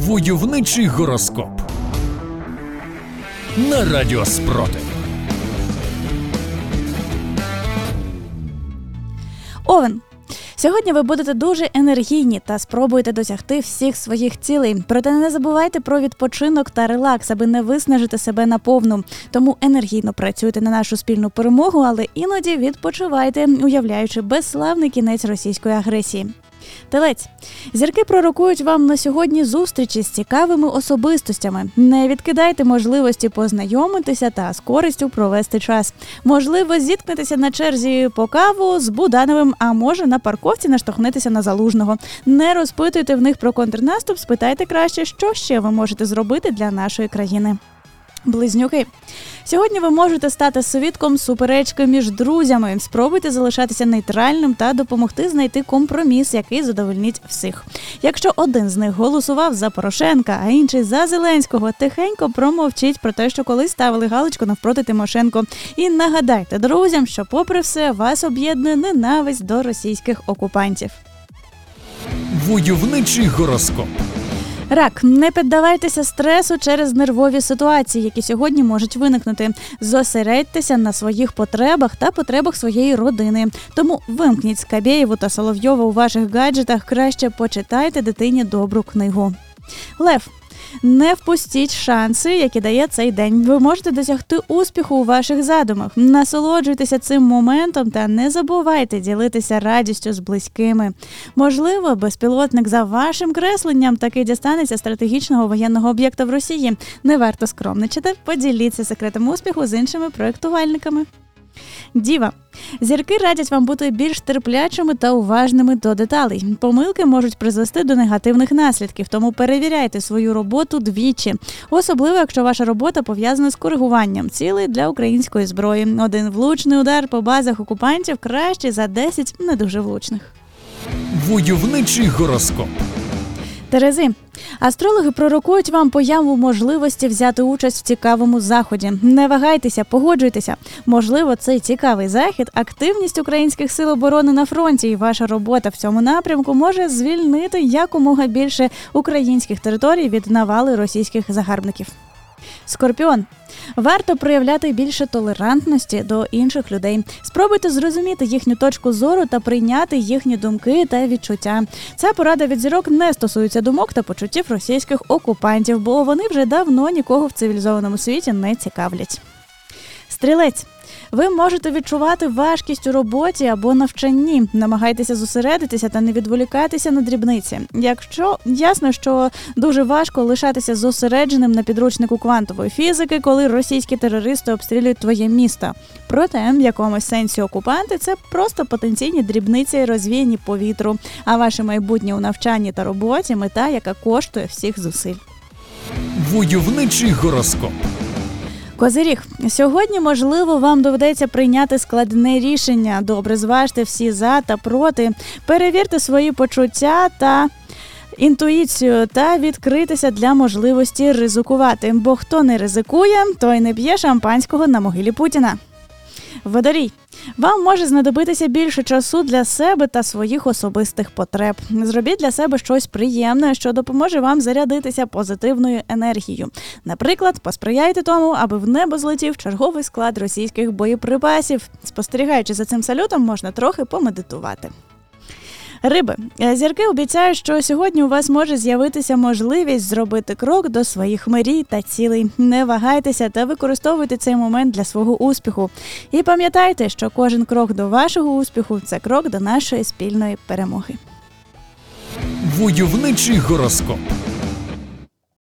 Войовничий гороскоп на Радіо Спротив. Овен. Сьогодні ви будете дуже енергійні та спробуєте досягти всіх своїх цілей. Проте не забувайте про відпочинок та релакс, аби не виснажити себе наповну. Тому енергійно працюйте на нашу спільну перемогу, але іноді відпочивайте, уявляючи безславний кінець російської агресії. Телець зірки пророкують вам на сьогодні зустрічі з цікавими особистостями. Не відкидайте можливості познайомитися та з користю провести час. Можливо, зіткнетеся на черзі по каву з Будановим, а може на парковці наштовхнетеся на залужного. Не розпитуйте в них про контрнаступ, спитайте краще, що ще ви можете зробити для нашої країни. Близнюки, сьогодні ви можете стати свідком суперечки між друзями. Спробуйте залишатися нейтральним та допомогти знайти компроміс, який задовольнить всіх. Якщо один з них голосував за Порошенка, а інший за Зеленського, тихенько промовчіть про те, що колись ставили галочку навпроти Тимошенко. І нагадайте друзям, що, попри все, вас об'єднує ненависть до російських окупантів. Войовничий гороскоп. Рак, не піддавайтеся стресу через нервові ситуації, які сьогодні можуть виникнути. Зосередьтеся на своїх потребах та потребах своєї родини. Тому вимкніть Скабєєву та Соловйова у ваших гаджетах. Краще почитайте дитині добру книгу. Лев. Не впустіть шанси, які дає цей день. Ви можете досягти успіху у ваших задумах. Насолоджуйтеся цим моментом та не забувайте ділитися радістю з близькими. Можливо, безпілотник за вашим кресленням таки дістанеться стратегічного воєнного об'єкта в Росії. Не варто скромничати. Поділіться секретом успіху з іншими проєктувальниками. Діва. Зірки радять вам бути більш терплячими та уважними до деталей. Помилки можуть призвести до негативних наслідків, тому перевіряйте свою роботу двічі, особливо якщо ваша робота пов'язана з коригуванням цілей для української зброї. Один влучний удар по базах окупантів краще за 10 не дуже влучних. Войовничий гороскоп. Терези. Астрологи пророкують вам появу можливості взяти участь в цікавому заході. Не вагайтеся, погоджуйтеся. Можливо, цей цікавий захід, активність українських сил оборони на фронті, і ваша робота в цьому напрямку може звільнити якомога більше українських територій від навали російських загарбників. Скорпіон. Варто проявляти більше толерантності до інших людей. Спробуйте зрозуміти їхню точку зору та прийняти їхні думки та відчуття. Ця порада від зірок не стосується думок та почуттів російських окупантів, бо вони вже давно нікого в цивілізованому світі не цікавлять. Стрілець. Ви можете відчувати важкість у роботі або навчанні. Намагайтеся зосередитися та не відволікатися на дрібниці. Якщо ясно, що дуже важко лишатися зосередженим на підручнику квантової фізики, коли російські терористи обстрілюють твоє місто. Проте, в якомусь сенсі окупанти це просто потенційні дрібниці, розвіяні по вітру. А ваше майбутнє у навчанні та роботі мета, яка коштує всіх зусиль. Войовничий гороскоп. Козиріг, сьогодні, можливо, вам доведеться прийняти складне рішення. Добре, зважте всі за та проти. Перевірте свої почуття та. Інтуїцію та відкритися для можливості ризикувати. Бо хто не ризикує, той не п'є шампанського на могилі Путіна. Водорій. Вам може знадобитися більше часу для себе та своїх особистих потреб. Зробіть для себе щось приємне, що допоможе вам зарядитися позитивною енергією. Наприклад, посприяйте тому, аби в небо злетів черговий склад російських боєприпасів. Спостерігаючи за цим салютом, можна трохи помедитувати. Риби зірки обіцяють, що сьогодні у вас може з'явитися можливість зробити крок до своїх мрій та цілей. Не вагайтеся та використовуйте цей момент для свого успіху. І пам'ятайте, що кожен крок до вашого успіху це крок до нашої спільної перемоги. Войовничий гороскоп.